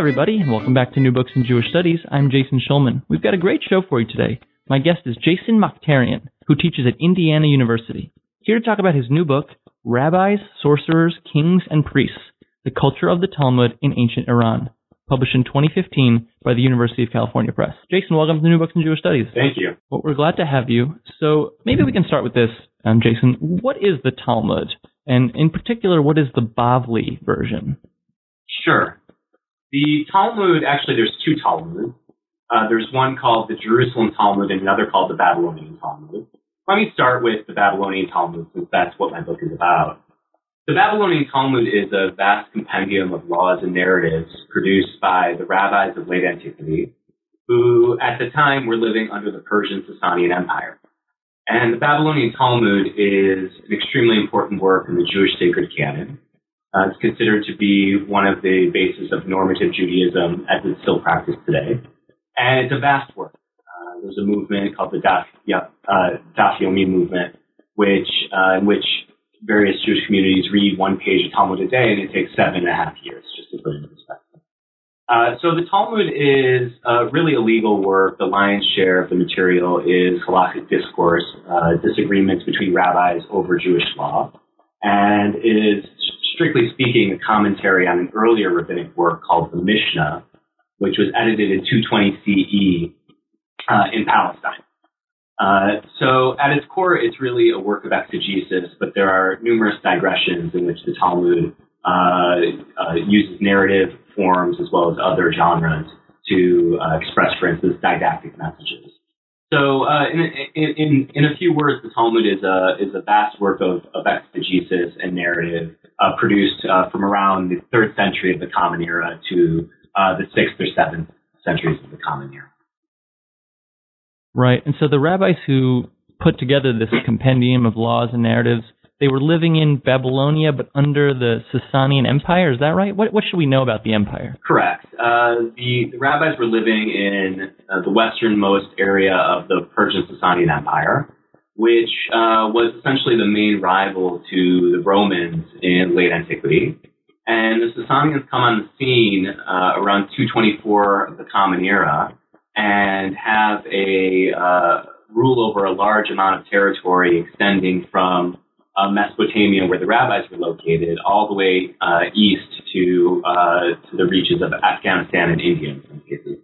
Everybody, and welcome back to New Books in Jewish Studies. I'm Jason Schulman. We've got a great show for you today. My guest is Jason Mokhtarian, who teaches at Indiana University. Here to talk about his new book, Rabbis, Sorcerers, Kings, and Priests The Culture of the Talmud in Ancient Iran, published in 2015 by the University of California Press. Jason, welcome to New Books in Jewish Studies. Thank you. Well, we're glad to have you. So maybe we can start with this, um, Jason. What is the Talmud? And in particular, what is the Bavli version? Sure. The Talmud, actually, there's two Talmuds. Uh, there's one called the Jerusalem Talmud and another called the Babylonian Talmud. Let me start with the Babylonian Talmud since that's what my book is about. The Babylonian Talmud is a vast compendium of laws and narratives produced by the rabbis of late antiquity, who at the time were living under the Persian Sasanian Empire. And the Babylonian Talmud is an extremely important work in the Jewish sacred canon. Uh, it's considered to be one of the bases of normative Judaism as it's still practiced today. And it's a vast work. Uh, there's a movement called the Daf, uh, Daf Yomi movement, which, uh, in which various Jewish communities read one page of Talmud a day, and it takes seven and a half years, just to put it in perspective. Uh, so the Talmud is uh, really a legal work. The lion's share of the material is halakhic discourse, uh, disagreements between rabbis over Jewish law, and is strictly speaking, a commentary on an earlier rabbinic work called the Mishnah, which was edited in 220 CE uh, in Palestine. Uh, so at its core, it's really a work of exegesis, but there are numerous digressions in which the Talmud uh, uh uses narrative forms as well as other genres to uh, express, for instance, didactic messages. So, uh, in, in, in, a few words, the Talmud is a, is a vast work of, of exegesis and narrative uh, produced uh, from around the third century of the Common Era to uh, the sixth or seventh centuries of the Common Era. Right. And so the rabbis who put together this compendium of laws and narratives, they were living in Babylonia, but under the Sasanian Empire. Is that right? What, what should we know about the empire? Correct. Uh, the, the, rabbis were living in uh, the westernmost area of the Persian Sasanian Empire, which uh, was essentially the main rival to the Romans in late antiquity. And the Sasanians come on the scene uh, around 224 of the Common Era and have a uh, rule over a large amount of territory extending from uh, Mesopotamia, where the rabbis were located, all the way uh, east to uh, to the reaches of Afghanistan and India in some cases.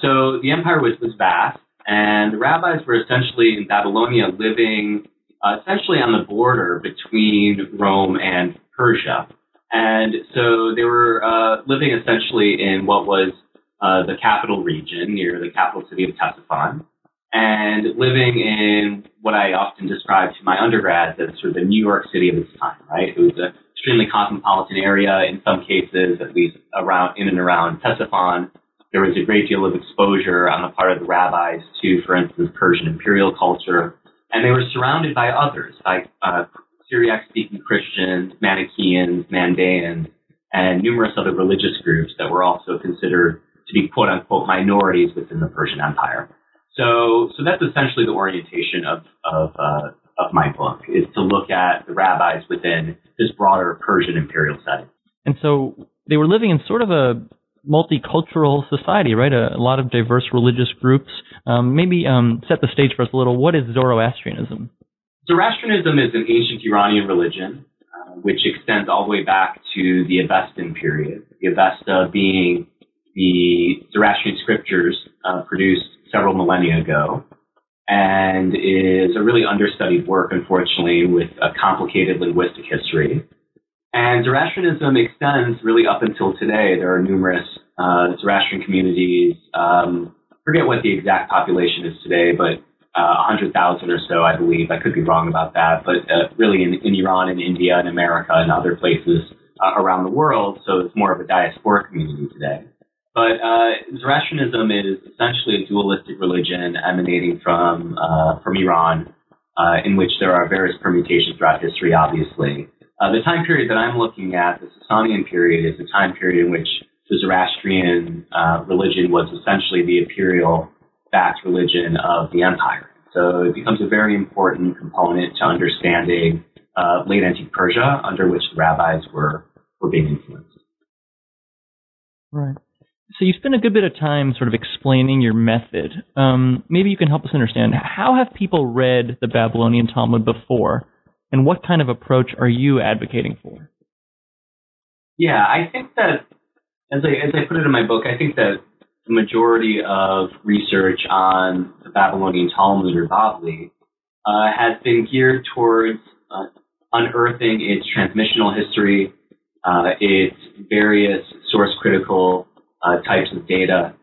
So the empire was was vast, and the rabbis were essentially in Babylonia, living uh, essentially on the border between Rome and Persia. And so they were uh, living essentially in what was the capital region near the capital city of Ctesiphon and living in what I often describe to my undergrads as sort of the New York City of its time, right? It was an extremely cosmopolitan area in some cases, at least around in and around Ctesiphon. There was a great deal of exposure on the part of the rabbis to, for instance, Persian imperial culture, and they were surrounded by others, like uh, Syriac-speaking Christians, Manichaeans, Mandaeans, and numerous other religious groups that were also considered to be quote unquote minorities within the Persian Empire. So, so that's essentially the orientation of of uh, of my book is to look at the rabbis within this broader Persian imperial setting. And so they were living in sort of a multicultural society, right? A, a lot of diverse religious groups. Um, maybe um, set the stage for us a little. What is Zoroastrianism? Zoroastrianism is an ancient Iranian religion uh, which extends all the way back to the Avestan period. The Avesta being the Zoroastrian scriptures uh, produced several millennia ago and is a really understudied work, unfortunately, with a complicated linguistic history. And Zoroastrianism extends really up until today. There are numerous uh, Zoroastrian communities. Um, forget what the exact population is today, but uh, 100,000 or so, I believe. I could be wrong about that, but uh, really in, in Iran and India and America and other places uh, around the world. So it's more of a diasporic community today. But uh, Zoroastrianism is essentially a dualistic religion emanating from uh, from Iran, uh, in which there are various permutations throughout history. Obviously, uh, the time period that I'm looking at, the Sasanian period, is the time period in which the Zoroastrian uh, religion was essentially the imperial backed religion of the empire. So it becomes a very important component to understanding uh, late antique Persia, under which the rabbis were were being influenced. Right. So you spent a good bit of time sort of explaining your method. Um, maybe you can help us understand how have people read the Babylonian Talmud before, and what kind of approach are you advocating for? Yeah, I think that as I as I put it in my book, I think that the majority of research on the Babylonian Talmud or Bavli uh, has been geared towards uh, unearthing its transmissional history, uh, its various source critical uh, types of data,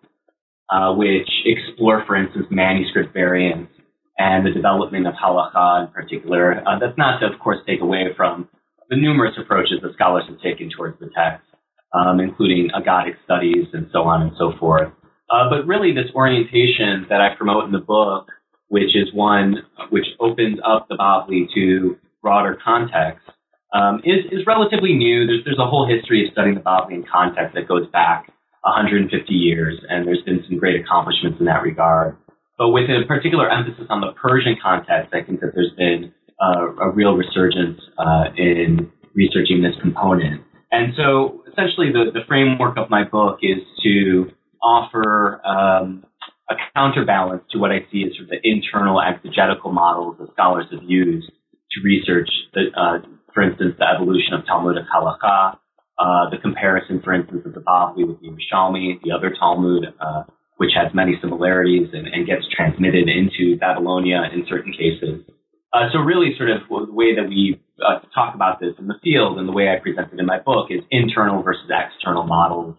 uh, which explore, for instance, manuscript variants and the development of halakha in particular. Uh, that's not to, of course, take away from the numerous approaches that scholars have taken towards the text, um, including aggadic studies and so on and so forth. Uh, but really, this orientation that I promote in the book, which is one which opens up the Bavli to broader context, um, is, is relatively new. There's, there's a whole history of studying the Bavli in context that goes back 150 years, and there's been some great accomplishments in that regard. But with a particular emphasis on the Persian context, I think that there's been uh, a real resurgence uh, in researching this component. And so essentially the, the framework of my book is to offer um, a counterbalance to what I see as sort of the internal exegetical models that scholars have used to research, the, uh, for instance, the evolution of Talmudic halakha, uh, the comparison, for instance, of the Bavli with the Yerushalmi, the other Talmud, uh, which has many similarities and, and, gets transmitted into Babylonia in certain cases. Uh, so really sort of the way that we uh, talk about this in the field and the way I present it in my book is internal versus external models.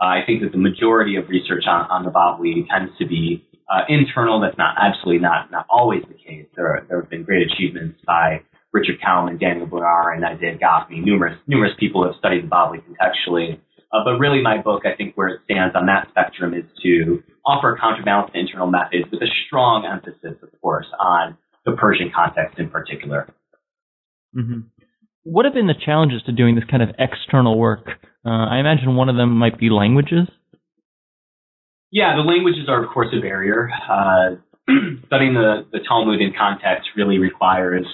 Uh, I think that the majority of research on, on the Bavli tends to be uh, internal. That's not absolutely not, not always the case. There, there have been great achievements by Richard Kalmin, Daniel Boyarin, and Isaiah Gafni. Numerous, numerous people have studied the Bavli contextually. Uh, but really, my book, I think, where it stands on that spectrum is to offer a counterbalance to internal methods with a strong emphasis, of course, on the Persian context in particular. Mm-hmm. What have been the challenges to doing this kind of external work? Uh, I imagine one of them might be languages. Yeah, the languages are, of course, a barrier. Uh, studying the, the Talmud in context really requires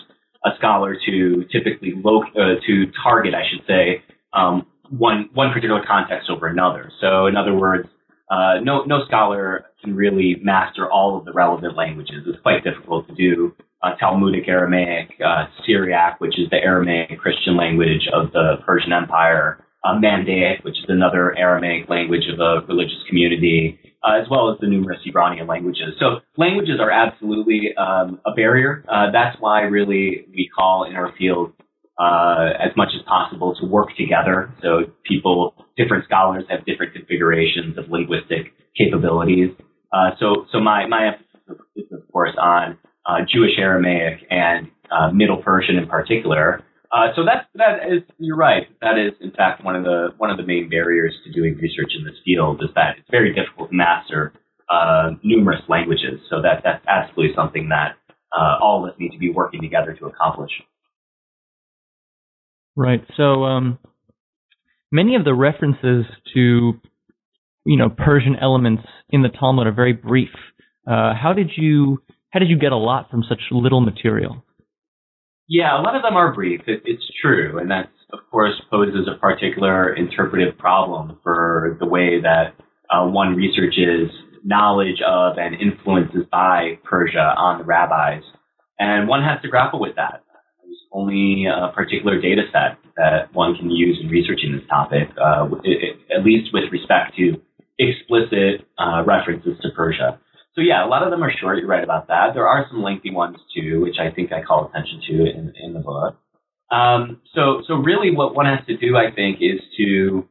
a scholar to typically lo- uh, to target, I should say, um, one one particular context over another. So, in other words, uh, no no scholar can really master all of the relevant languages. It's quite difficult to do. Uh, Talmudic Aramaic, uh, Syriac, which is the Aramaic Christian language of the Persian Empire, uh, Mandaic, which is another Aramaic language of a religious community, uh, as well as the numerous Iranian languages. So languages are absolutely um, a barrier. Uh, that's why really we call in our field uh, as much as possible to work together. So people, different scholars have different configurations of linguistic capabilities. Uh, so, so my, my emphasis is of course on uh, Jewish Aramaic and Middle Persian in particular. Uh, so that's that is you're right. That is in fact one of the one of the main barriers to doing research in this field is that it's very difficult to master uh, numerous languages. So that that's absolutely something that uh, all of us need to be working together to accomplish. Right. So um, many of the references to you know Persian elements in the Talmud are very brief. Uh, how did you how did you get a lot from such little material? Yeah, a lot of them are brief. It, it's true, and that of course poses a particular interpretive problem for the way that uh, one researches knowledge of and influences by Persia on the rabbis, and one has to grapple with that. Only a particular data set that one can use in researching this topic, uh, it, it, at least with respect to explicit uh, references to Persia. So yeah, a lot of them are short. You're right about that. There are some lengthy ones too, which I think I call attention to in, in the book. Um, so, so really what one has to do, I think, is to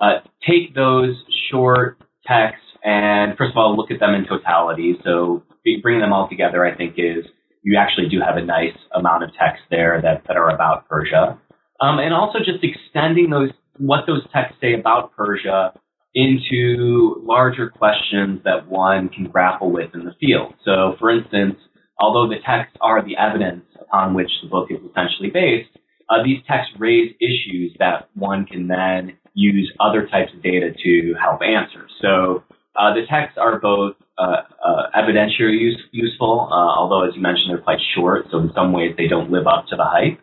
uh, take those short texts and first of all, look at them in totality. So bring them all together, I think, is you actually do have a nice amount of texts there that, that are about Persia. Um, and also just extending those what those texts say about Persia into larger questions that one can grapple with in the field. So, for instance, although the texts are the evidence upon which the book is essentially based, uh, these texts raise issues that one can then use other types of data to help answer. So, uh, the texts are both evidentiary use, useful, uh, although, as you mentioned, they're quite short, so in some ways they don't live up to the hype.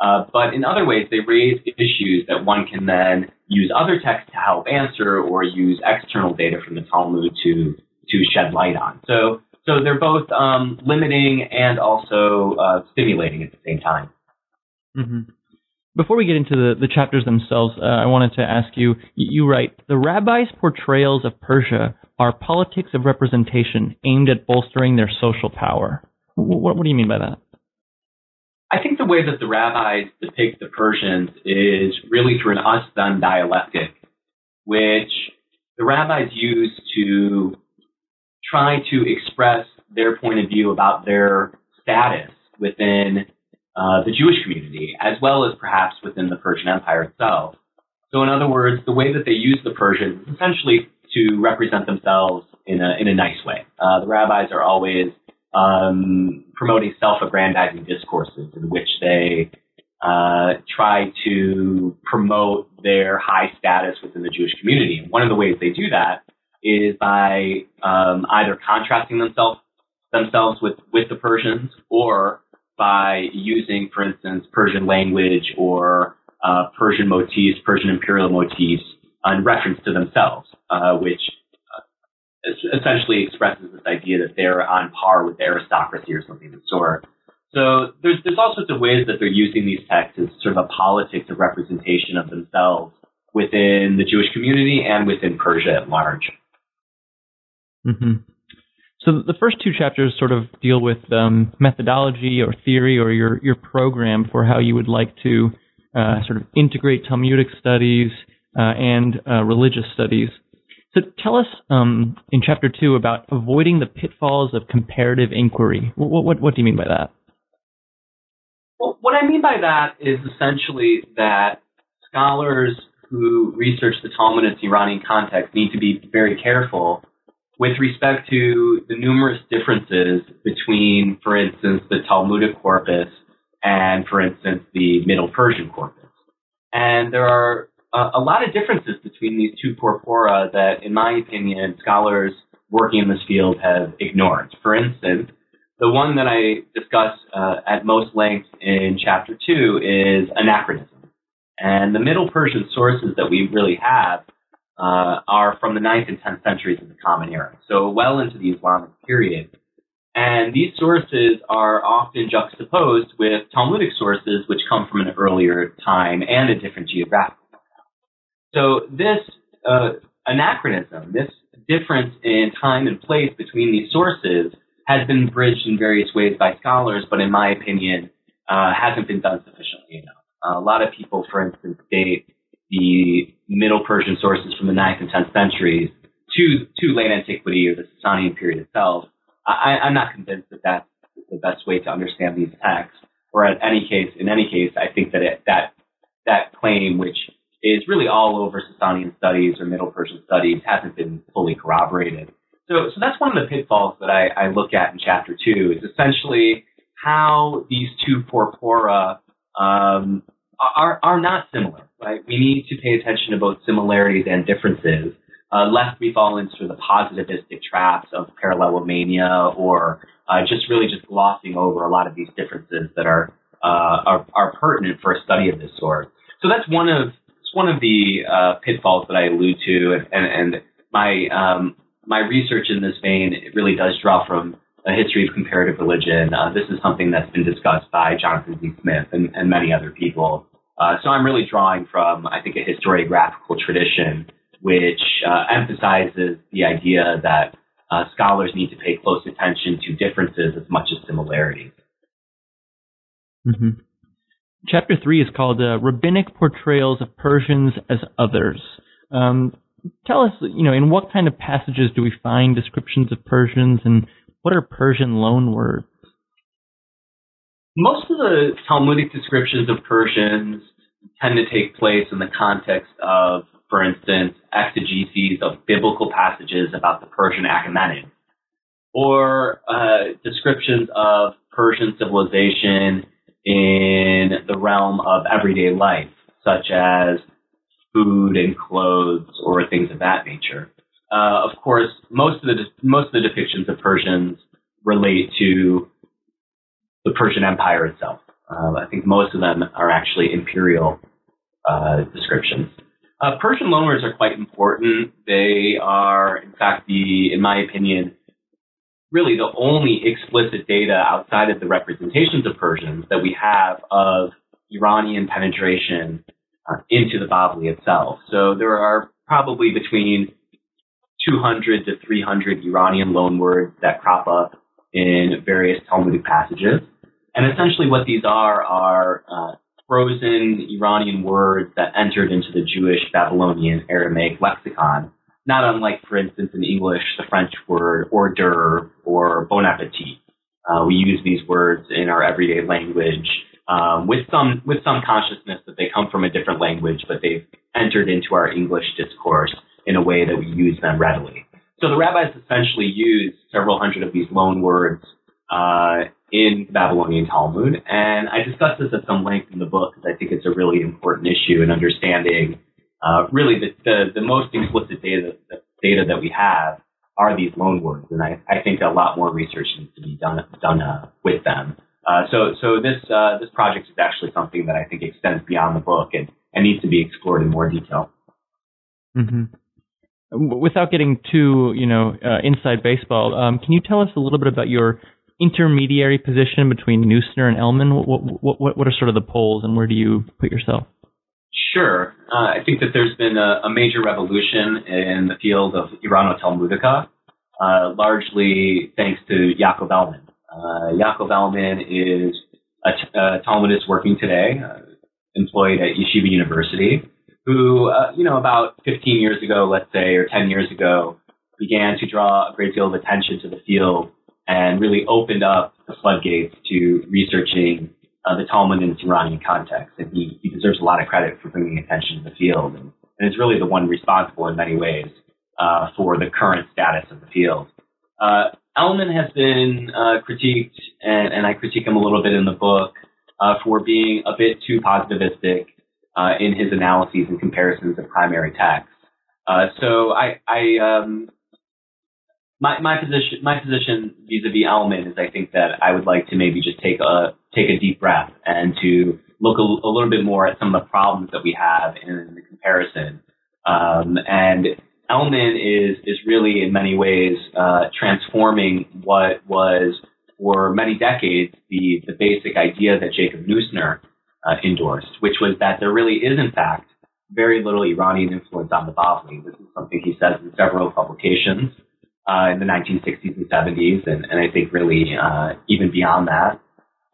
Uh, but in other ways, they raise issues that one can then use other texts to help answer or use external data from the Talmud to, to shed light on. So, so they're both um, limiting and also uh, stimulating at the same time. Mm-hmm. Before we get into the, the chapters themselves, uh, I wanted to ask you you write, the rabbis' portrayals of Persia are politics of representation aimed at bolstering their social power. What, what do you mean by that? I think the way that the rabbis depict the Persians is really through an us them dialectic, which the rabbis use to try to express their point of view about their status within uh, the Jewish community, as well as perhaps within the Persian Empire itself. So, in other words, the way that they use the Persians is essentially to represent themselves in a in a nice way. Uh, the rabbis are always um, promoting self-aggrandizing discourses in which they uh, try to promote their high status within the Jewish community. And one of the ways they do that is by um, either contrasting themselves themselves with, with the Persians or by using, for instance, Persian language or uh, Persian motifs, Persian imperial motifs in reference to themselves, uh, which essentially expresses this idea that they're on par with the aristocracy or something of the sort. So there's there's all sorts of ways that they're using these texts as sort of a politics of representation of themselves within the Jewish community and within Persia at large. Mm-hmm. So the first two chapters sort of deal with um, methodology or theory or your your program for how you would like to uh, sort of integrate Talmudic studies uh, and uh, religious studies. So tell us um, in chapter two about avoiding the pitfalls of comparative inquiry. What, what, what do you mean by that? Well, what I mean by that is essentially that scholars who research the Talmud in its Iranian context need to be very careful with respect to the numerous differences between, for instance, the Talmudic corpus and, for instance, the Middle Persian corpus. And there are uh, a lot of differences between these two corpora that, in my opinion, scholars working in this field have ignored. For instance, the one that I discuss uh, at most length in chapter two is anachronism. And the Middle Persian sources that we really have uh, are from the 9th and 10th centuries of the Common Era, so well into the Islamic period. And these sources are often juxtaposed with Talmudic sources, which come from an earlier time and a different geographical so this uh, anachronism, this difference in time and place between these sources has been bridged in various ways by scholars, but in my opinion, uh, hasn't been done sufficiently enough. Uh, a lot of people, for instance, date the Middle Persian sources from the 9th and 10th centuries to, to late antiquity or the Sasanian period itself. I, I'm not convinced that that's the best way to understand these texts. Or in any case, in any case, I think that it, that that claim, which is really all over Sasanian studies or Middle Persian studies, hasn't been fully corroborated. So, so that's one of the pitfalls that I, I look at in chapter two is essentially how these two corpora um, are, are not similar. Right? We need to pay attention to both similarities and differences, uh, lest we fall into the positivistic traps of parallelomania or uh, just really just glossing over a lot of these differences that are, uh, are, are pertinent for a study of this sort. So that's one of it's one of the uh, pitfalls that I allude to, and, and, and my um, my research in this vein really does draw from a history of comparative religion. Uh, this is something that's been discussed by Jonathan Z. Smith and, and many other people. Uh, so I'm really drawing from, I think, a historiographical tradition which uh, emphasizes the idea that uh, scholars need to pay close attention to differences as much as similarities. Mm-hmm. Chapter three is called uh, Rabbinic Portrayals of Persians as Others. Um, tell us, you know, in what kind of passages do we find descriptions of Persians, and what are Persian loanwords? Most of the Talmudic descriptions of Persians tend to take place in the context of, for instance, exegeses of biblical passages about the Persian Achaemenid, or uh, descriptions of Persian civilization in the realm of everyday life, such as food and clothes or things of that nature. Uh, of course, most of the most of the depictions of Persians relate to the Persian Empire itself. Uh, I think most of them are actually imperial uh, descriptions. Uh, Persian loanwords are quite important. They are, in fact, the, in my opinion, really the only explicit data outside of the representations of Persians that we have of Iranian penetration uh, into the Bavli itself. So there are probably between 200 to 300 Iranian loanwords that crop up in various Talmudic passages. And essentially what these are are uh, frozen Iranian words that entered into the Jewish Babylonian Aramaic lexicon, not unlike, for instance, in English, the French word hors d'oeuvre or bon appetit. Uh, we use these words in our everyday language um, with some with some consciousness that they come from a different language, but they've entered into our English discourse in a way that we use them readily. So the rabbis essentially use several hundred of these loan words uh, in the Babylonian Talmud, and I discuss this at some length in the book because I think it's a really important issue in understanding uh, really the, the, the most explicit data data that we have are these loan words, and I, I think a lot more research needs to be done done uh, with them. Uh, so so this uh, this project is actually something that I think extends beyond the book and, and needs to be explored in more detail. Mm-hmm. Without getting too you know uh, inside baseball, um, can you tell us a little bit about your intermediary position between Neusner and Elman? What, what, what, what are sort of the poles, and where do you put yourself? Sure. Uh, I think that there's been a, a, major revolution in the field of Irano-Talmudica, uh, largely thanks to Yaakov Elman. Uh, Yaakov Elman is a, t- a Talmudist working today, uh, employed at Yeshiva University, who, uh, you know, about 15 years ago, let's say, or 10 years ago, began to draw a great deal of attention to the field and really opened up the floodgates to researching uh, the Talmud in its Iranian context. And he, he deserves a lot of credit for bringing attention to the field. And, and is really the one responsible in many ways uh, for the current status of the field. Uh, Elman has been uh, critiqued, and, and, I critique him a little bit in the book, uh, for being a bit too positivistic uh, in his analyses and comparisons of primary texts. Uh, so I, I um, my, my position my position vis-a-vis Elman is I think that I would like to maybe just take a take a deep breath and to look a, a little bit more at some of the problems that we have in the comparison. Um, and Elman is is really in many ways uh, transforming what was for many decades the the basic idea that Jacob Neusner uh, endorsed, which was that there really is in fact very little Iranian influence on the Bavli. This is something he says in several publications uh, in the 1960s and 70s, and, and I think really uh, even beyond that.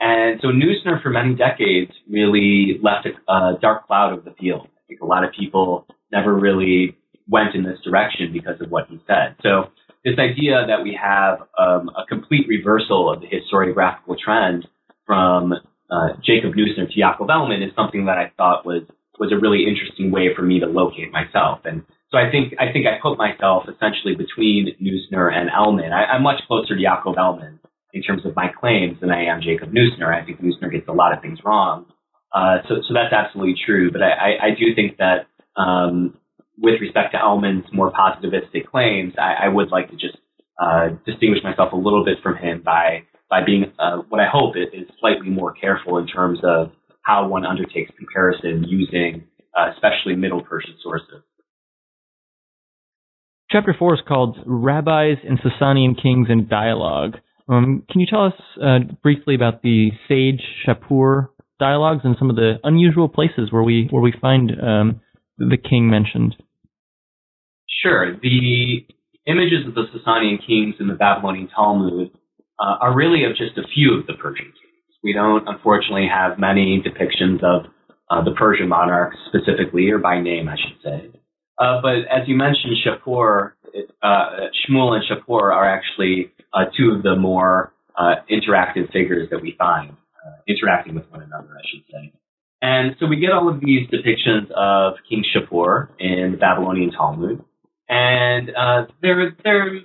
And so Neusner, for many decades, really left a, a dark cloud over the field. I think a lot of people never really went in this direction because of what he said. So this idea that we have um, a complete reversal of the historiographical trend from uh, Jacob Neusner to Yaakov Elman is something that I thought was was a really interesting way for me to locate myself. And so I think I think I put myself essentially between Neusner and Elman. I, am much closer to Yaakov Elman in terms of my claims than I am Jacob Neusner. I think Neusner gets a lot of things wrong. Uh, so, so that's absolutely true. But I, I, I do think that um, with respect to Elman's more positivistic claims, I, I would like to just uh, distinguish myself a little bit from him by by being uh, what I hope is, is slightly more careful in terms of how one undertakes comparison using uh, especially Middle Persian sources. Chapter 4 is called Rabbis and Sasanian Kings in Dialogue. Um, can you tell us uh, briefly about the Sage Shapur dialogues and some of the unusual places where we where we find um, the king mentioned? Sure. The images of the Sasanian kings in the Babylonian Talmud uh, are really of just a few of the Persian kings. We don't, unfortunately, have many depictions of uh, the Persian monarchs specifically, or by name, I should say. Uh, but as you mentioned, Shapur, uh, Shmuel and Shapur are actually uh, two of the more uh, interactive figures that we find, interacting with one another, I should say. And so we get all of these depictions of King Shapur in the Babylonian Talmud, and uh, they're they're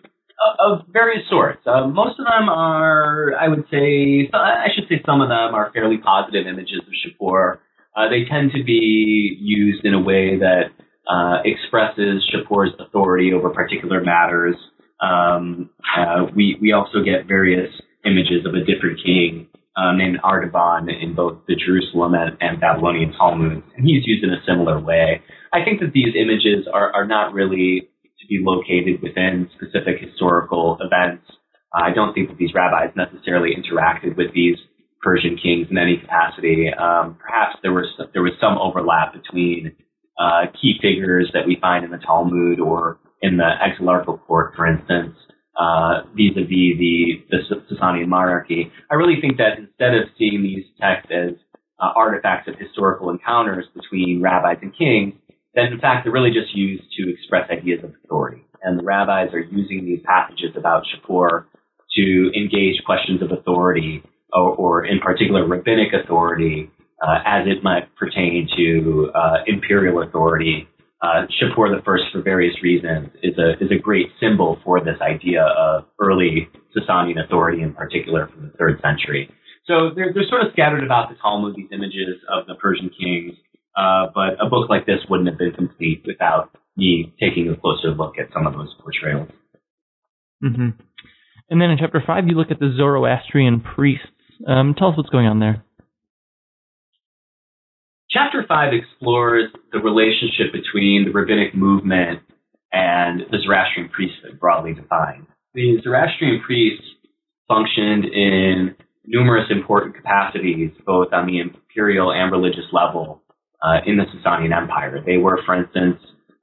of various sorts. Uh, most of them are, I would say, I should say, some of them are fairly positive images of Shapur. Uh, they tend to be used in a way that uh, expresses Shapur's authority over particular matters. Um, uh, we we also get various images of a different king uh, named Artaban in both the Jerusalem and, and Babylonian Talmuds, and he's used in a similar way. I think that these images are, are not really to be located within specific historical events. I don't think that these rabbis necessarily interacted with these Persian kings in any capacity. Um, perhaps there was there was some overlap between uh, key figures that we find in the Talmud or in the Exilarchal Court, for instance, uh, vis-a-vis the, the Sasanian monarchy. I really think that instead of seeing these texts as uh, artifacts of historical encounters between rabbis and kings, then in fact they're really just used to express ideas of authority. And the rabbis are using these passages about Shapur to engage questions of authority, or, or in particular rabbinic authority, uh, as it might pertain to uh, imperial authority uh, Shapur the First, for various reasons, is a is a great symbol for this idea of early Sasanian authority, in particular from the third century. So they're they're sort of scattered about the Talmud, these images of the Persian kings. Uh, but a book like this wouldn't have been complete without me taking a closer look at some of those portrayals. Mm-hmm. And then in chapter five, you look at the Zoroastrian priests. Um, tell us what's going on there. Chapter 5 explores the relationship between the rabbinic movement and the Zoroastrian priesthood, broadly defined. The Zoroastrian priests functioned in numerous important capacities, both on the imperial and religious level, uh, in the Sasanian Empire. They were, for instance,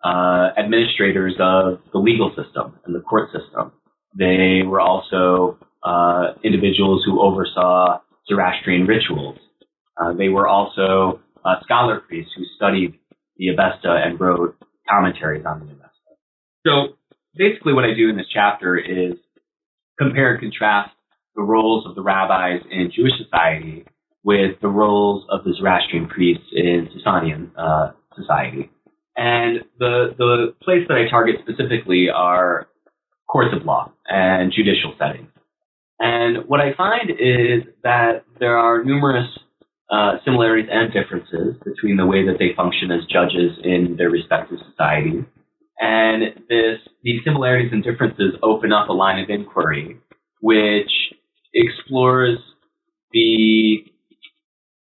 uh, administrators of the legal system and the court system. They were also uh, individuals who oversaw Zoroastrian rituals. Uh, they were also uh, scholar priests who studied the Avesta and wrote commentaries on the Avesta. So basically, what I do in this chapter is compare and contrast the roles of the rabbis in Jewish society with the roles of the Zoroastrian priests in Sasanian uh, society. And the the place that I target specifically are courts of law and judicial settings. And what I find is that there are numerous uh, similarities and differences between the way that they function as judges in their respective societies. And this, these similarities and differences open up a line of inquiry which explores the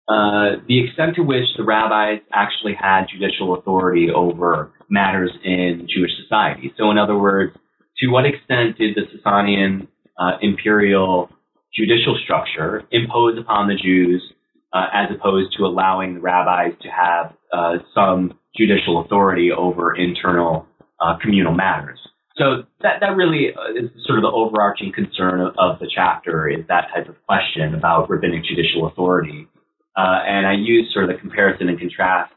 uh, the extent to which the rabbis actually had judicial authority over matters in Jewish society. So, in other words, to what extent did the Sasanian uh, imperial judicial structure impose upon the Jews uh, as opposed to allowing the rabbis to have uh, some judicial authority over internal uh, communal matters. So that that really is sort of the overarching concern of, of, the chapter is that type of question about rabbinic judicial authority. Uh, and I use sort of the comparison and contrast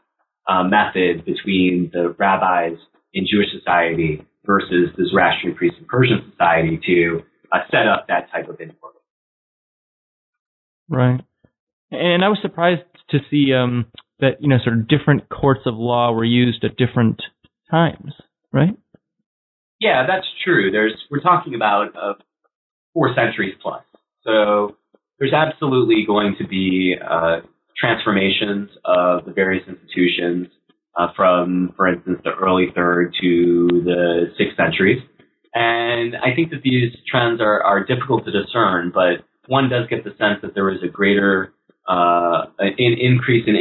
uh, method between the rabbis in Jewish society versus the Zoroastrian priests in Persian society to set up that type of inquiry. Right. And I was surprised to see um, that you know sort of different courts of law were used at different times, right? Yeah, that's true. There's we're talking about uh, four centuries plus, so there's absolutely going to be uh, transformations of the various institutions uh, from, for instance, the early third to the sixth centuries. And I think that these trends are, are difficult to discern, but one does get the sense that there is a greater uh, an increase in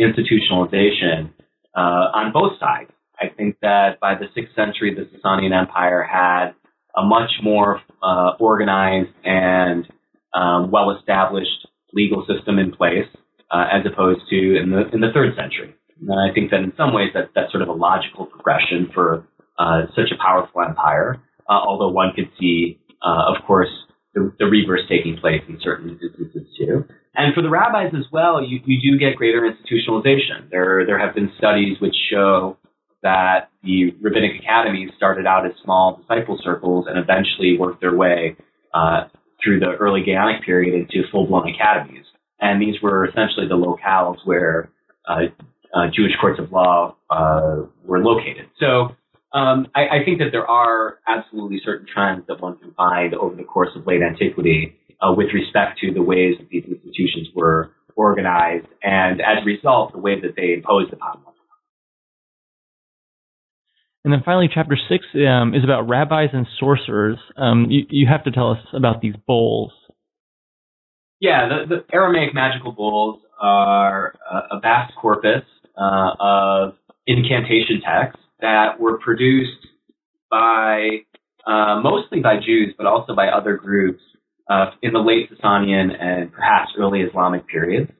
institutionalization uh, on both sides. I think that by the sixth century, the Sasanian Empire had a much more uh, organized and um, well-established legal system in place, uh, as opposed to in the in the third century. And I think that in some ways that that's sort of a logical progression for uh, such a powerful empire. Uh, although one could see, of course, the, the reverse taking place in certain instances too. And for the rabbis as well, you, you do get greater institutionalization. There, there have been studies which show that the rabbinic academies started out as small disciple circles and eventually worked their way uh, through the early Gaonic period into full-blown academies. And these were essentially the locales where uh, uh, Jewish courts of law uh, were located. So um, I, I, think that there are absolutely certain trends that one can find over the course of late antiquity uh, with respect to the ways that these institutions were organized, and as a result, the way that they imposed upon one. And then finally, chapter six um, is about rabbis and sorcerers. Um, you, you, have to tell us about these bowls. Yeah, the, the Aramaic magical bowls are a, vast corpus uh, of incantation texts that were produced by uh, mostly by Jews, but also by other groups uh, in the late Sasanian and perhaps early Islamic periods.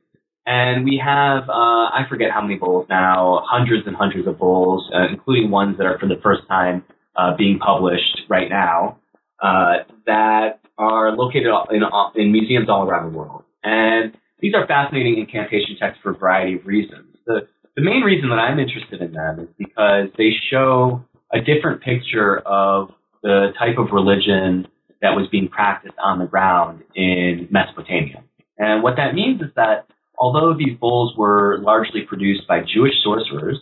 And we have, uh, I forget how many bowls now, hundreds and hundreds of bowls, uh, including ones that are for the first time uh, being published right now, uh, that are located in, in museums all around the world. And these are fascinating incantation texts for a variety of reasons. The, the main reason that I'm interested in them is because they show a different picture of the type of religion that was being practiced on the ground in Mesopotamia. And what that means is that although these bowls were largely produced by Jewish sorcerers,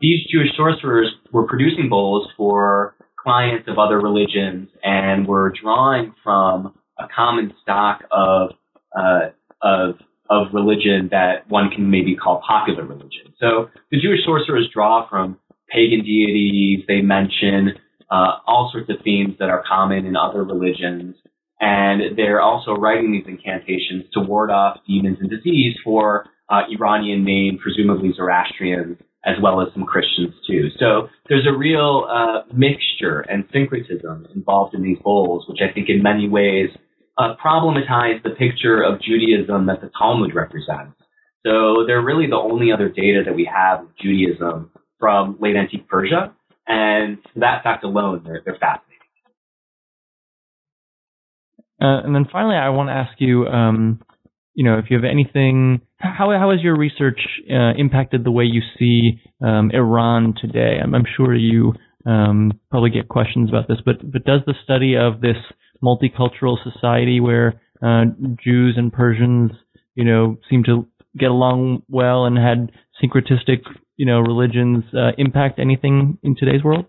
these Jewish sorcerers were producing bowls for clients of other religions and were drawing from a common stock of uh, of of religion that one can maybe call popular religion. So the Jewish sorcerers draw from pagan deities. They mention uh, all sorts of themes that are common in other religions. And they're also writing these incantations to ward off demons and disease for uh, Iranian name, presumably Zoroastrians, as well as some Christians too. So there's a real uh, mixture and syncretism involved in these bowls, which I think in many ways uh, problematize the picture of Judaism that the Talmud represents. So they're really the only other data that we have of Judaism from late antique Persia, and for that fact alone, they're, they're fascinating. Uh, and then finally, I want to ask you, um, you know, if you have anything, how how has your research uh, impacted the way you see um, Iran today? I'm, I'm sure you um, probably get questions about this, but but does the study of this multicultural society where uh, Jews and Persians, you know, seem to get along well and had syncretistic, you know, religions uh, impact anything in today's world?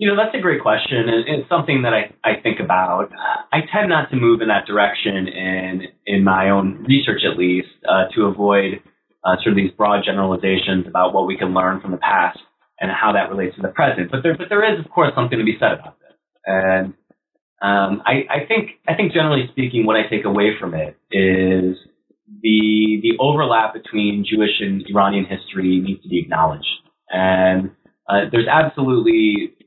You know, that's a great question, and it's something that I, I think about. I tend not to move in that direction in in my own research, at least, uh, to avoid uh, sort of these broad generalizations about what we can learn from the past and how that relates to the present. But there, but there is, of course, something to be said about this. And um, I, I think I think generally speaking, what I take away from it is the the overlap between Jewish and Iranian history needs to be acknowledged, and uh, there's absolutely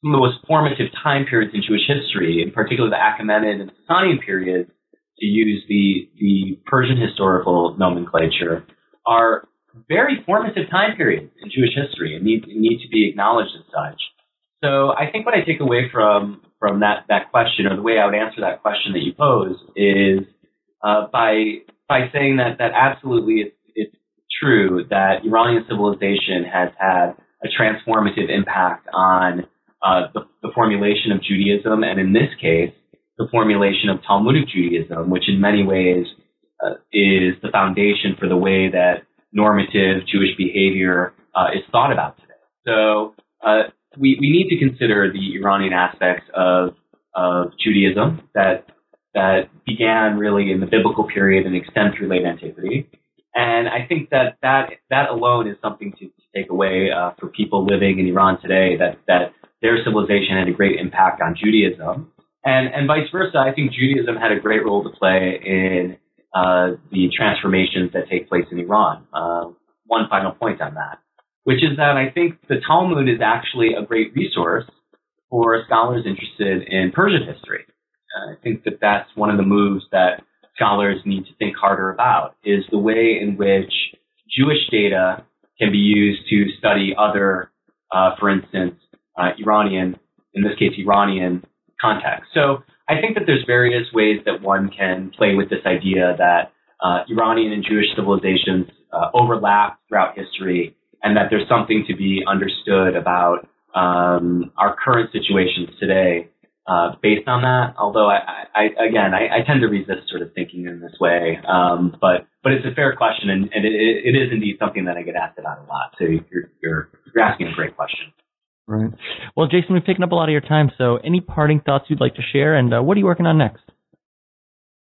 some of the most formative time periods in Jewish history, in particular the Achaemenid and Sasanian periods, to use the the Persian historical nomenclature, are very formative time periods in Jewish history and need need to be acknowledged as such. So I think what I take away from from that that question or the way I would answer that question that you pose is uh, by by saying that that absolutely it's, it's true that Iranian civilization has had a transformative impact on uh, the, the formulation of Judaism, and in this case, the formulation of Talmudic Judaism, which in many ways uh, is the foundation for the way that normative Jewish behavior uh, is thought about today. So uh, we, we need to consider the Iranian aspects of, of Judaism that, that began really in the biblical period and extend through late antiquity. And I think that that, that alone is something to, to take away uh, for people living in Iran today, that, that their civilization had a great impact on Judaism. And, and vice versa, I think Judaism had a great role to play in uh, the transformations that take place in Iran. Uh, one final point on that which is that I think the Talmud is actually a great resource for scholars interested in Persian history. I think that that's one of the moves that scholars need to think harder about is the way in which Jewish data can be used to study other, uh, for instance, uh, Iranian, in this case, Iranian context. So I think that there's various ways that one can play with this idea that uh, Iranian and Jewish civilizations uh, overlap throughout history and that there's something to be understood about um, our current situations today uh, based on that. Although I, I again, I, I, tend to resist sort of thinking in this way. Um, but but it's a fair question, and, and it, it is indeed something that I get asked about a lot. So you're you're, you're asking a great question. Right. Well, Jason, we've taken up a lot of your time. So any parting thoughts you'd like to share, and uh, what are you working on next?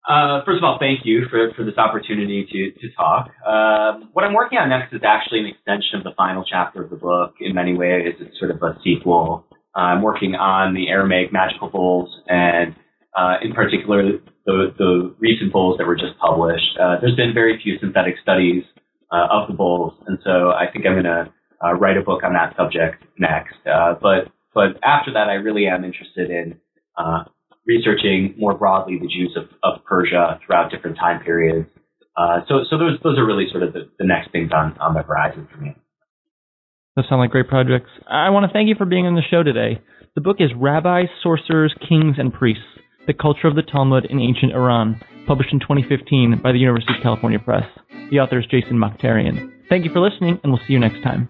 Uh, first of all, thank you for, for this opportunity to, to talk. Uh, what I'm working on next is actually an extension of the final chapter of the book. In many ways, it's sort of a sequel. I'm working on the Aramaic magical bowls, and uh, in particular, the, the recent bowls that were just published. Uh, there's been very few synthetic studies uh, of the bowls, and so I think I'm going to uh, write a book on that subject next. but but after that, I really am interested in researching more broadly the Jews of, of Persia throughout different time periods. Uh, so, so those those are really sort of the, the next things on, on the horizon for me. Those sound like great projects. I want to thank you for being on the show today. The book is Rabbis, Sorcerers, Kings, and Priests The Culture of the Talmud in Ancient Iran, published in 2015 by the University of California Press. The author is Jason Mokhtarian. Thank you for listening, and we'll see you next time.